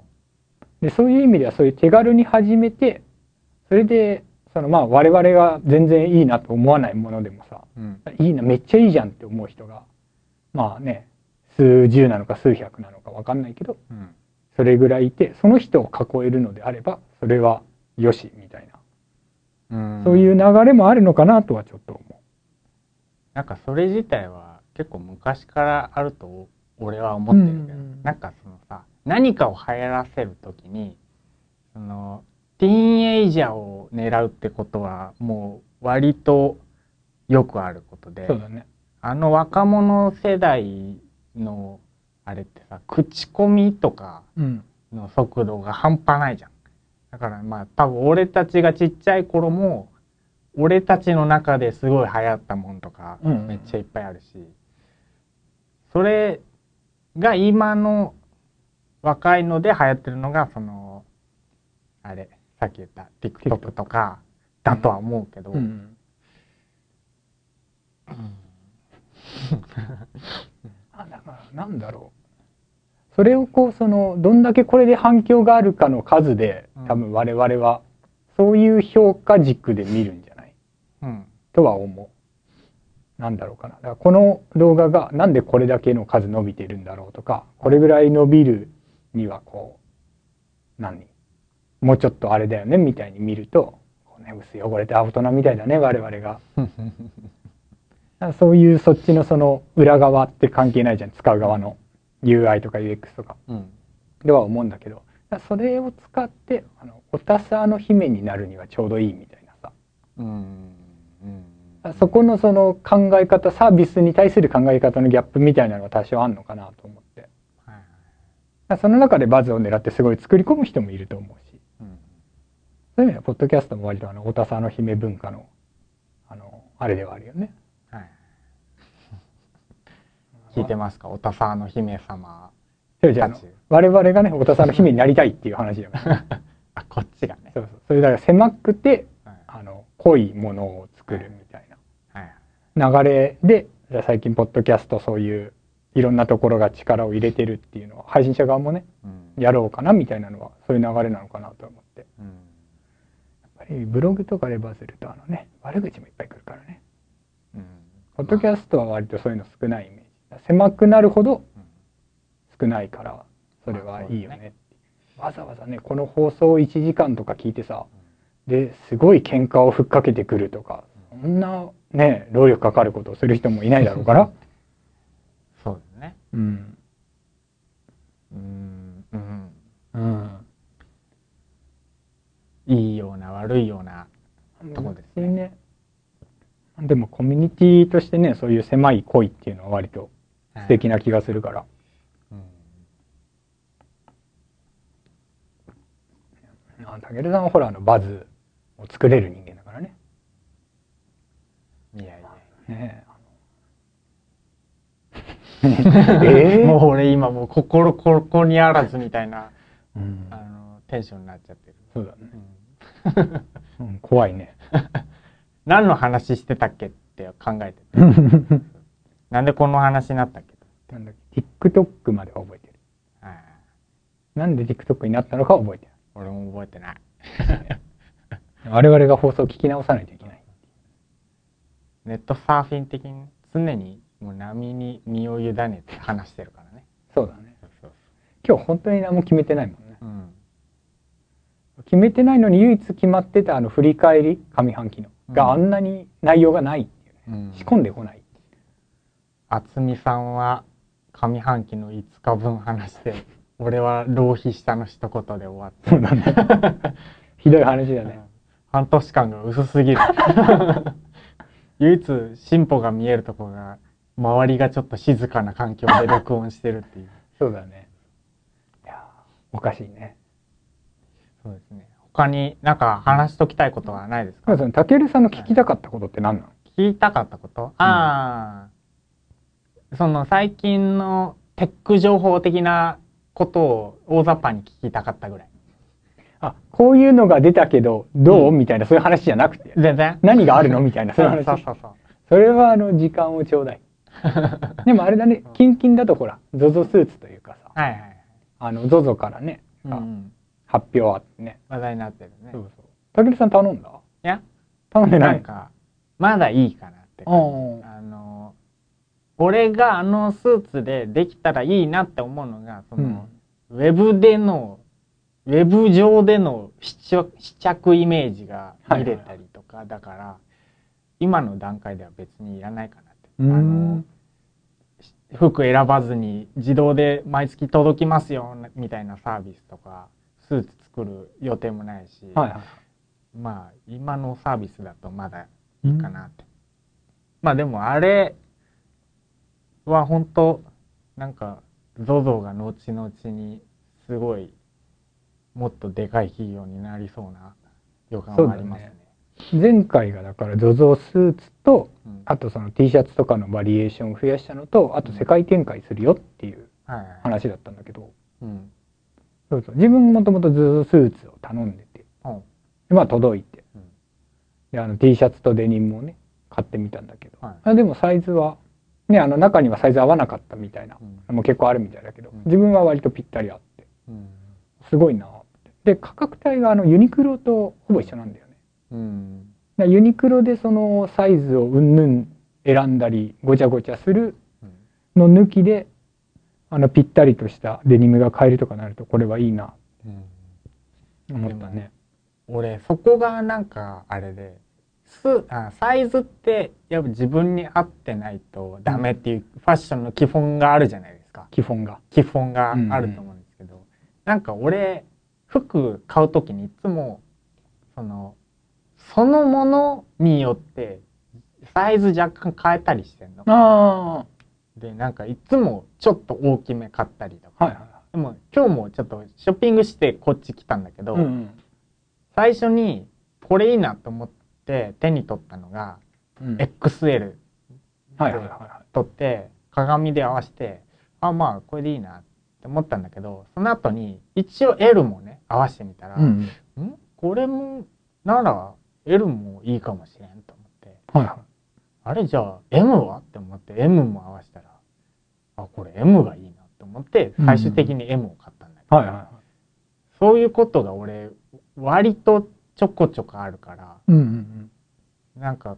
でそういう意味ではそういう手軽に始めてそれでそのまあ我々が全然いいなと思わないものでもさうん。いいなめっちゃいいじゃんって思う人がまあね数十なのか数百なのか分かんないけどうん。それぐらいいてその人を囲えるのであればそれはよしみたいな。うん。そういう流れもあるのかなとはちょっと思なんかそれ自体は結構昔からあると俺は思ってるけど、うん。なんかそのさ何かを流行らせる時にそのティーンエイジャーを狙うってことはもう割とよくあることでそうだね。あの若者世代のあれってさ口コミとかうん。の速度が半端ないじゃん。だからまあ多分俺たちがちっちゃい頃も俺たちの中ですごい流行ったもんとかうんめっちゃいっぱいあるし、それが今の若いので流行ってるのがそのあれさっき言った TikTok とかだとは思うけど、うん。あだからなんだろう。それをこうそのどんだけこれで反響があるかの数でうん。多分我々はそういう評価軸で見るんじゃない？うん。とは思う。なんだろうかな。だからこの動画がなんでこれだけの数伸びてるんだろうとかこれぐらい伸びるにはこう何？もうちょっとあれだよねみたいに見るとこう、ね、薄汚れた大人みたいだね我々が。そういうそっちのその裏側って関係ないじゃん使う側の。UI とか UX とか。うん。では思うんだけどそれを使ってあのおたさの姫になるにはちょうどいいみたいなさ。うんうんそこのその考え方サービスに対する考え方のギャップみたいなのが多少あんのかなと思ってはいその中でバズを狙ってすごい作り込む人もいると思うしうんそういう意味ではポッドキャストも割とあのおたさの姫文化のあのあれではあるよね。はい。聞いてますか？おたさの姫様。それじゃあ我々がねおたさの姫になりたいっていう話だよね。あこっちがね。そうそう。それだから狭くてはい。あの濃いものを作るみたいはい。な流れでじゃあ最近ポッドキャストそういういろんなところが力を入れてるっていうのは配信者側もねうん。やろうかなみたいなのはそういう流れなのかなと思って。うんブログとかでバズるとあのね悪口もいっぱい来るからね。うん。ポッドキャストは割とそういうの少ないイメージ。狭くなるほどうん少ないからそれはいいよね。わざわざねこの放送1時間とか聞いてさですごい喧嘩をふっかけてくるとかそんなね労力かかることをする人もいないだろうから。そうですね。うん。うん。うん。うんいいような悪いようなとこですね。ね。でもコミュニティとしてねそういう狭い恋っていうのは割と素敵な気がするから、うん。あたけるさんはほらあのバズを作れる人間だからね。いやいやね えー？もう俺今もう心ここにあらずみたいなうん。あのテンションになっちゃってる、そうだね。う、んうん、怖いね。何の話してたっけって考えてて。なんでこの話になったっけ？なんだっけ？TikTok までは覚えてる。はいなんで TikTok になったのかは覚えて俺も覚えてない。我々が放送を聞き直さないといけない。ネットサーフィン的に常にもう波に身を委ねて話してるからね。そうだね。そうそう。今日本当に何も決めてないもんね。うん決めてないのに唯一決まってたあの振り返り上半期のうん。があんなに内容がないっていう仕込んでこない。渥美さんは上半期の5日分話して 俺は浪費したの一言で終わってそうだね。ひどい話だね。半年間が薄すぎる。唯一進歩が見えるところが周りがちょっと静かな環境で録音してるっていう。そうだね。いやーおかしいねそうですね。他になんか話しときたいことはないですか？まずたけるさんの聞きたかったことって何なの、聞きたかったこと、ああその最近のテック情報的なことを大雑把に聞きたかったぐらい。あこういうのが出たけどどう、うんみたいなそういう話じゃなくて。全然。何があるの？みたいなそういう話。そうそうそう。それはあの時間をちょうだい。でもあれだね。キンキンだとほら ZOZO スーツというかさ。はいはいあの ZOZO からね、うんうん発表あってね。話題になってるね。そうそう。たけるさん頼んだ？いや。頼んでない？なんかまだいいかなって感じ。うんあの俺があのスーツでできたらいいなって思うのがその、ウェブでのウェブ上での試着試着イメージが見れたりとか、だから今の段階では別にいらないかなって。うあの服選ばずに自動で毎月届きますよみたいなサービスとかスーツ作る予定もないし、はいはい。まあ今のサービスだとまだいいかなって、まあでもあれは本当なんか ZOZO が後々にすごいもっとでかい企業になりそうな予感はありますね。前回がだから ZOZO スーツと、うん。あとその T シャツとかのバリエーションを増やしたのと、あと世界展開するよっていう話だったんだけど、うんそうそう。自分もともと ZOZO スーツを頼んでて、うん。でまあ届いて、うん。で、あの T シャツとデニムもね、買ってみたんだけど、はい。あでもサイズは、ね、あの中にはサイズ合わなかったみたいなうん。のも結構あるみたいだけどうん、自分は割とぴったりあって、うん。すごいなって。で、価格帯があのユニクロとほぼ一緒なんだよね。うん。だユニクロでそのサイズをうんぬん選んだりごちゃごちゃするうん。の抜きであのぴったりとしたデニムが買えるとかなるとこれはいいな。うん。思ったね。俺そこがなんかあれですあサイズってやっぱ自分に合ってないとダメっていうファッションの基本があるじゃないですか。基本が。基本があると思うんですけど、なんか俺服買う時にいつもそのそのものによってサイズ若干変えたりしてんの。あでなんかいつもちょっと大きめ買ったりとあ。か、はいはでも今日もちょっとショッピングしてこっち来たんだけど。うんうん最初にこれいいなと思って手に取ったのがうん。XL 取って鏡で合わせてあまあこれでいいなって思ったんだけどその後に一応 L もね合わせてみたら、い。うんうん。ん？これもなら L もいいかもしれんと思ってはいはあれじゃあ M は？って思って M も合わせたらあこれ M がいいなと思って最終的に M を買ったんだけい。ど、はいはいはそういうことが俺割とちょこちょこあるからい。うんうんなんか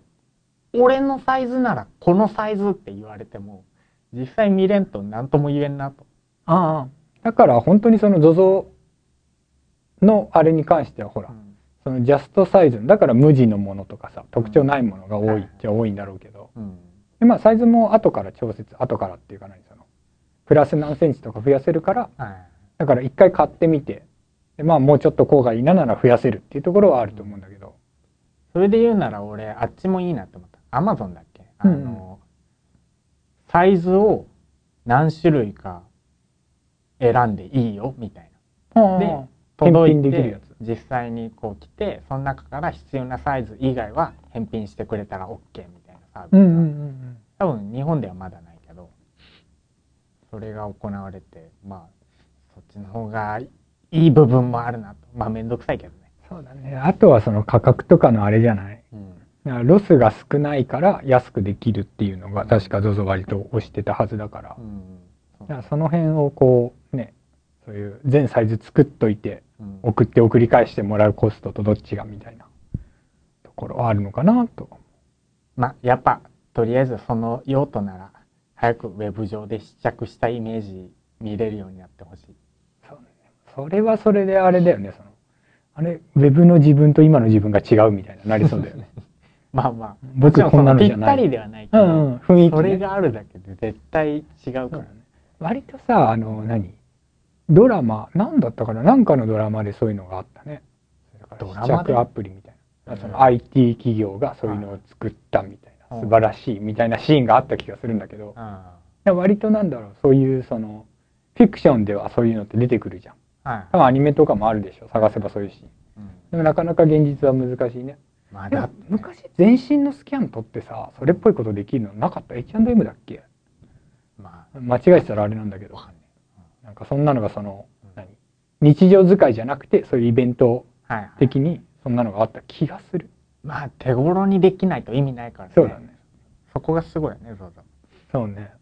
俺のサイズならこのサイズって言われても実際見れんと何とも言えんなと。ああ。だから本当にその ZOZO のあれに関してはほら、そのジャストサイズだから無地のものとかさ特徴ないものが多いっちゃ多いんだろうけど、うんでまあサイズも後から調節後からっていうか何プラス何センチとか増やせるからはい。だから一回買ってみてでまあもうちょっとこうがいいななら増やせるっていうところはあると思うんだけど、それで言うなら俺あっちもいいなと思った。アマゾンだっけ？あの、サイズを何種類か選んでいいよみたいな。で届い返品できるやてつ。実際にこう来てその中から必要なサイズ以外は返品してくれたら OK みたいなサービスが、うんうんうん。多分日本ではまだないそれが行われてまあそっちの方がいい部分もあるなと。まあ面倒くさいけどね、そうだね。あとはその価格とかのあれじゃない。うん。だからロスが少ないから安くできるっていうのが確か ZOZO 割と推してたはずだから。う、んだからその辺をこうねそういう全サイズ作っといてうん。送って送り返してもらうコストとどっちがみたいな。ところはあるのかなと。まあやっぱとりあえずその用途なら早くウェブ上で試着したイメージ見れるようになってほしい。そうねそれはそれであれだよね。そのあれウェブの自分と今の自分が違うみたいななりそうだよね。まあまあ。僕こんなのじゃない。そぴったりではないけど、うんうん雰囲気、ね、それがあるだけで絶対違うからね。割とさあの何？ドラマ何だったかな？なんかのドラマでそういうのがあったね。ドラマで？試着アプリみたいな。IT 企業がそういうのを作ったみたいな。うん素晴らしいみたいなシーンがあった気がするんだけど。あ割となんだろうそういうそのフィクションではそういうのって出てくるじゃん。あはい。多分アニメとかもあるでしょ探せばそういうシーン。うん。でもなかなか現実は難しいね。まあだ昔全身のスキャン取ってさそれっぽいことできるのなかった？H&M だっけ？ま間違えてたらあれなんだけど。あわかんなん。かそんなのがそのうん。何？日常使いじゃなくてそういうイベント。的にそんなのがあった気がするまあ手頃にできないと意味ないからね。そうだね。そこがすごいよね、そうそう。そうね。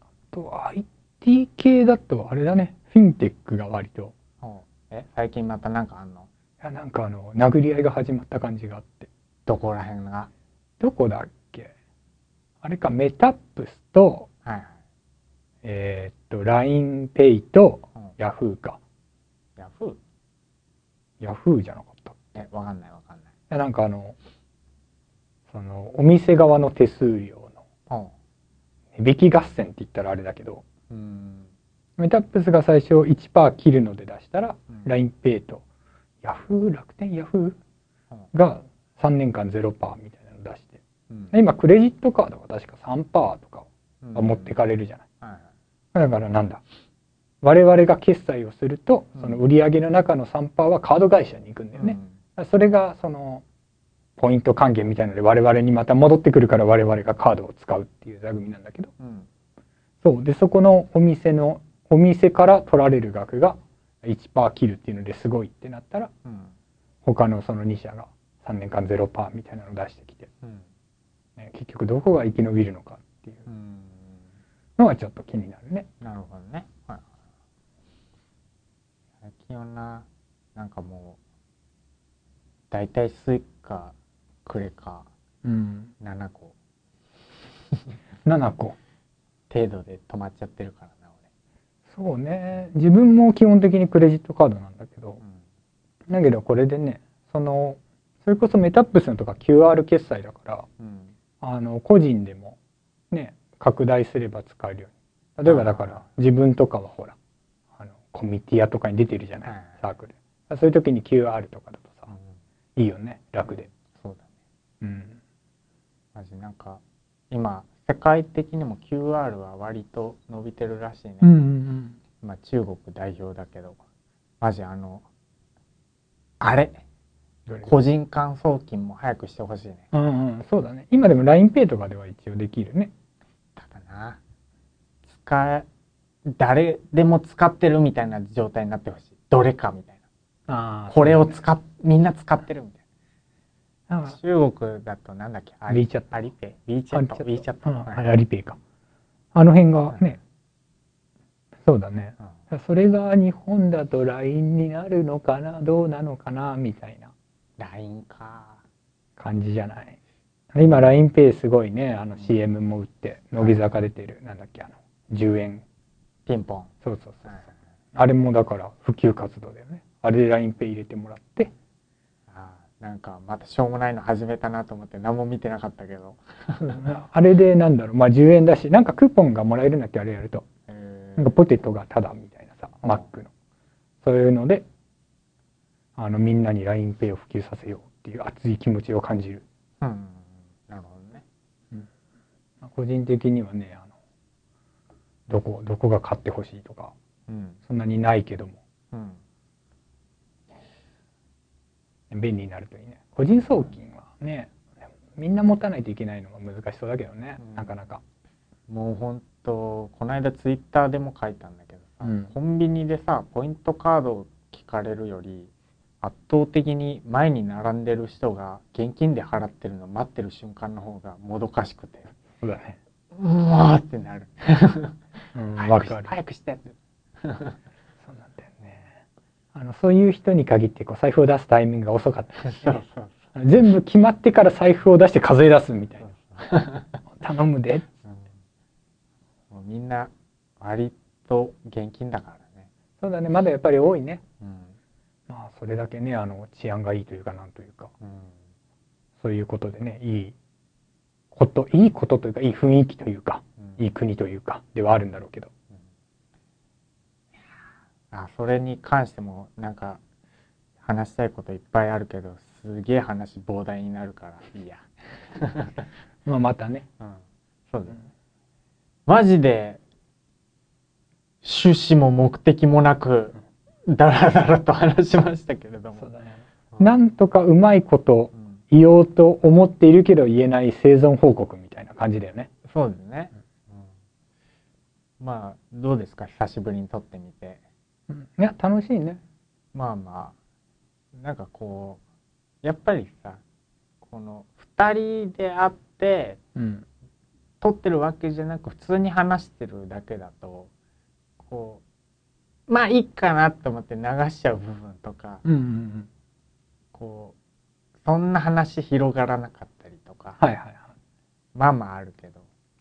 あと IT 系だとあれだね。フィンテックが割と。え？最近またなんかあんの？いやなんかあの殴り合いが始まった感じがあって。どこら辺が？どこだっけ？あれかメタップスとはいはい。えーっと LINEPay とうん。ヤフーか。ヤフー？ヤフーじゃなかったいえ、わかんないわなんかあのそのお店側の手数料のほ値引き合戦って言ったらあれだけど、うん。メタップスが最初1%切るので出したら、うん。LINEPay とヤフー、楽天ヤフうんーが3年間0%みたいなの出して、うん。で今クレジットカードが確か3%とかうんは持ってかれるじゃない。はいはい。だからなんだ。我々が決済をすると、うん。その売り上げの中の3%はカード会社に行くんだよね。それがそのポイント還元みたいので我々にまた戻ってくるから我々がカードを使うっていう座組なんだけど。うん。うんそう。でそこのお店のお店から取られる額が1%切るっていうのですごいってなったらうん。他のその2社が3年間0%みたいなのを出してきて、うん。ね、結局どこが生き延びるのかっていう。うん。のがちょっと気になるね。なるほどね。はい。はい最近はな、なんかもう、大体 Suica、クレカ、うん、7個。7個。程度で止まっちゃってるからな、そうね。自分も基本的にクレジットカードなんだけど。俺。だけどこれでねそのそれこそメタップスのとか QR 決済だからうん。うん。あの個人でもね拡大すれば使えるように。例えばだから自分とかはほらあのコミティアとかに出てるじゃない、はい。サークル。そういう時に QR とかだといいよね楽で。そうだね。うん。マジなんか、今、世界的にも QR は割と伸びてるらしいね。うんうんまあ中国代表だけど、マジあの、あれ？個人間送金も早くしてほしいね。うんうん。そうだね。今でも LINEPay とかでは一応できるね。ただな。使え誰でも使ってるみたいな状態になってほしい。どれかみたいあなこれを使っみんな使ってるみたいあな中国だとなんだっけ？アリ WeChat アリペイ。WeChat WeChat うん。はい。アリペイか。あの辺がねそうだね。うん。それが日本だと LINE になるのかな？どうなのかな？みたいな。LINE か。感じじゃない？今 LINEPay すごいね。あの CM も打って。乃木坂出てる。なんだっけ？あの10円。ピンポン。そうそうそうはいあれもだから普及活動だよねあれで LINEPay 入れてもらって。あーなんかまたしょうもないの始めたなと思って何も見てなかったけど。あれでなんだろう。まあ10円だしなんかクーポンがもらえるんだっけあれやると。えなんかポテトがタダみたいなさうん。マックの。そういうのであのみんなに LINEPay を普及させようっていう熱い気持ちを感じる。うん。なるほどね。まあ個人的にはねあのどこどこが買ってほしいとかうん。そんなにないけども。うん便利になるといいね。個人送金はねみんな持たないといけないのが難しそうだけどね、うん。なかなか。もうほんとこの間ツイッターでも書いたんだけどさ、うん。コンビニでさポイントカードを聞かれるより圧倒的に前に並んでる人が現金で払ってるのを待ってる瞬間の方がもどかしくてそうだね。うわーってなる。うん早くしわかる。早くしてってそうなんだよねあのそういう人に限ってこう財布を出すタイミングが遅かったり全部決まってから財布を出して数え出すみたいな。頼むでうん。もうみんな割と現金だからね、そうだね。まだやっぱり多いね。うん。まあそれだけねあの治安がいいというかなんというか。うん。そういうことでねいいこといいことというかいい雰囲気というかうん。いい国というかではあるんだろうけどあそれに関してもなんか話したいこといっぱいあるけどすげえ話膨大になるからいいや、まあまたね。うん、そうだね。マジで趣旨も目的もなくだらだらと話しましたけれども。ね。うん。なんとかうまいことうん。言おうと思っているけど言えない生存報告みたいな感じだよね。そうですね、うん。まあどうですか？久しぶりに撮ってみていや楽しいね。まあまあ。なんかこうやっぱりさこの2人で会ってうん。撮ってるわけじゃなく普通に話してるだけだとこうまあいいかなと思って流しちゃう部分とかうんうんうんこうそんな話広がらなかったりとか、はいはいはい。まあまああるけど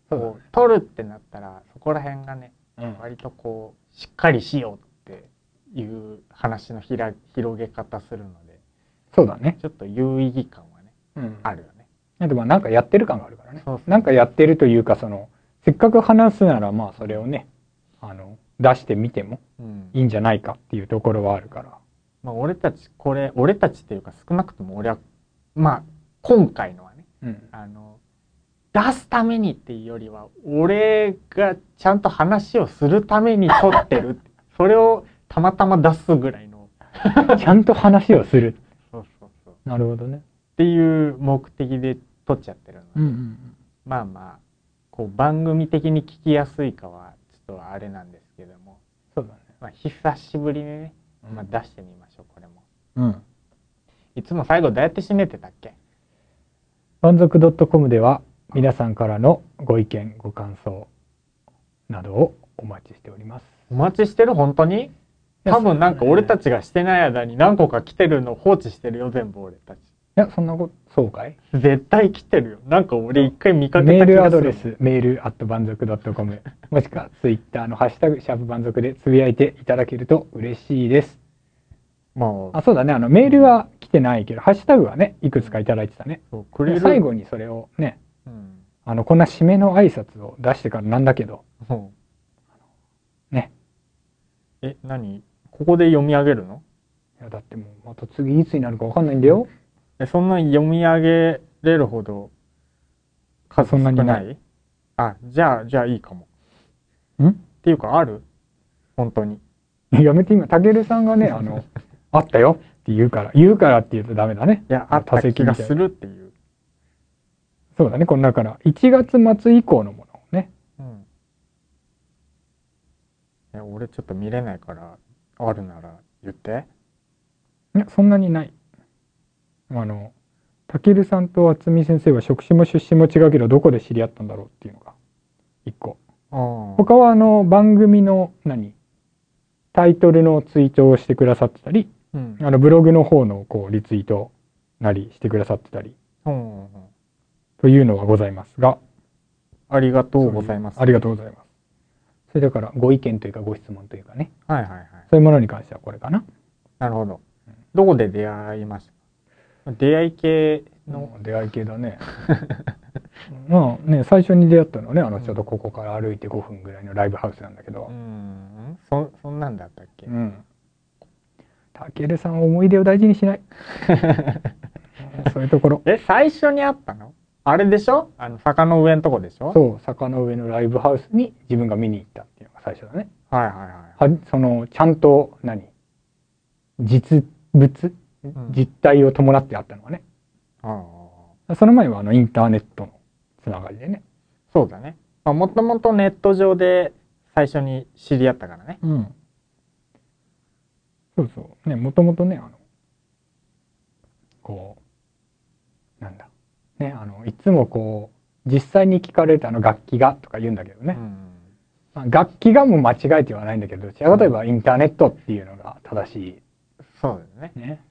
そうだこう撮るってなったらそこら辺がねね割とこうしっかりしようっていう話のひら広げ方するのでそうだね。ちょっと有意義感はねうん。あるよね。でもなんかやってる感があるからね。そなんかやってるというかそのせっかく話すならまあそれをねあの出してみてもうん。いいんじゃないかっていうところはあるから。まあ、俺たちこれ俺たちっていうか少なくとも俺はまあ今回のはねうん。あの出すためにっていうよりは俺がちゃんと話をするために撮ってる それをたまたま出すぐらいの。ちゃんと話をする。そうそうそう。っなるほどね。ていう目的で撮っちゃってるので、うんうんまあまあこう番組的に聞きやすいかはちょっとあれなんですけども、そうだね。まあ、久しぶりにね、まあ、出してみましょうこれも。うん。いつも最後どうやって締めてたっけ？満足 .com では皆さんからのご意見ご感想などをお待ちしております。お待ちしてる？本当に？多分なんか俺たちがしてない間に何個か来てるの放置してるよ全部俺たち。いやそんなことそうかい？絶対来てるよ。なんか俺一回見かけたメールアドレス。メールアット満足 .com もしくはツイッターのハッシュタグシャープ満足でつぶやいていただけると嬉しいです。まあ。あそうだね。あのメールは来てないけどハッシュタグはねいくつかいただいてたね。そうくれる。最後にそれをねうん。あのこんな締めの挨拶を出してからなんだけど。もね。うえ何？ここで読み上げるの？いやだってもうまた次いつになるかわかんないんだよ。えそんなに読み上げれるほど数そんなにない？少あじゃあじゃあいいかも。ん？っていうかある？本当に。やめて今たけるさんがねあの あったよ。って言うから言うからって言うとダメだね。いやあった気がするっていう、そうだねこのだから。1月末以降のものをね。うん、いや俺ちょっと見れないからあるなら言って。いやそんなにない。あのたけるさんと渥美先生は職種も出身も違うけどどこで知り合ったんだろうっていうのが一個。他はあの番組の何？タイトルのツイートをしてくださってたりうん。あのブログの方のこうリツイートなりしてくださってたりというのはございますが。ありがとうございます。ありがとうございますそれだからご意見というかご質問というかね。はいはいはい。そういうものに関してはこれかな。なるほど。どこで出会いました？出会い系の？の出会い系だね。まあね最初に出会ったのはねあのちょうどここから歩いて5分ぐらいのライブハウスなんだけど。うん。そそんなんだったっけ、うん。たけるさんは思い出を大事にしない。そういうところ。え最初に会ったの？あれでしょ？あの坂の上のとこでしょ？そう坂の上のライブハウスに自分が見に行ったっていうのが最初だね。はいはいはいはそのちゃんと何？実物？うん。実体を伴ってあったのはね。ああ。その前はあのインターネットのつながりでね。そうだね。もともとネット上で最初に知り合ったからね。うん。そうそう。ねもともとねあのこうなんだ？ねあのいつもこう実際に聞かれるとあの楽器がとか言うんだけどね、うん。まあ、楽器がもう間違えてはないんだけどどちらかといえばインターネットっていうのが正しそうだよね。いね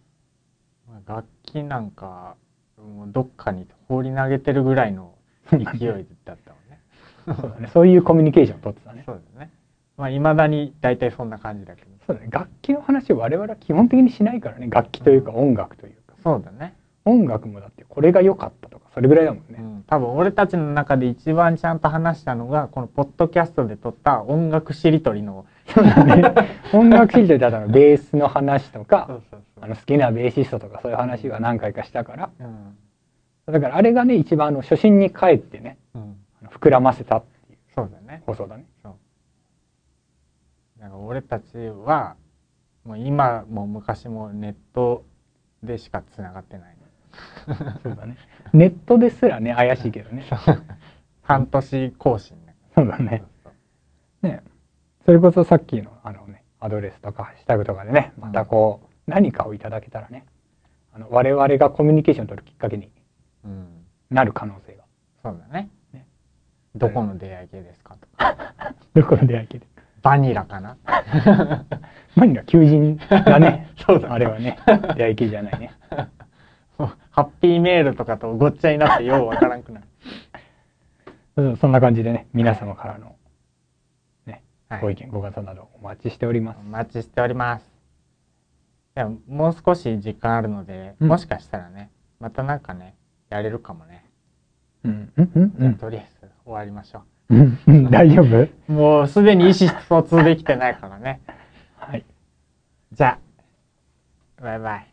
楽器なんかもうどっかに放り投げてるぐらいの勢いだったもんね。そうだね。そういうコミュニケーションを取ってたね。そうだね。まあいまだに大体そんな感じだけど。そうだね。楽器の話を我々は基本的にしないからね。楽器というか音楽というか。そうだね、音楽もだってこれが良かったとかそれぐらいだもんね、うん、多分俺たちの中で一番ちゃんと話したのがこのポッドキャストで撮った音楽しりとりの。そうだね。音楽シリーズだったらベースの話とかあの好きなベーシストとかそういう話は何回かしたから。うん。だからあれがね一番あの初心に帰ってねうん。膨らませたっていうそうだね。放送だね。そう。だから俺たちはもう今も昔もネットでしかつながってないそうだね。ネットですらね怪しいけどね。半年更新ね。そうだね。ね。それこそさっきのあのねアドレスとかハッシュタグとかでねまたこう何かをいただけたらねあの我々がコミュニケーションを取るきっかけにうん。なる可能性が。そうだね。ね。どこの出会い系ですかとか。どこの出会い系？でバニラかな。マニラ求人だね。そうだあれはね出会い系じゃないねハッピーメールとかとごっちゃになってようわからんくなる、う んそんな感じでね皆様からのはい。ご意見ご感想などお待ちしております。お待ちしております。でももう少し時間あるので、うん。もしかしたらねまたなんかねやれるかもね、うんうんうんとりあえず終わりましょうん。大丈夫？もうすでに意思疎通できてないからね。はい。じゃあ、バイバイ。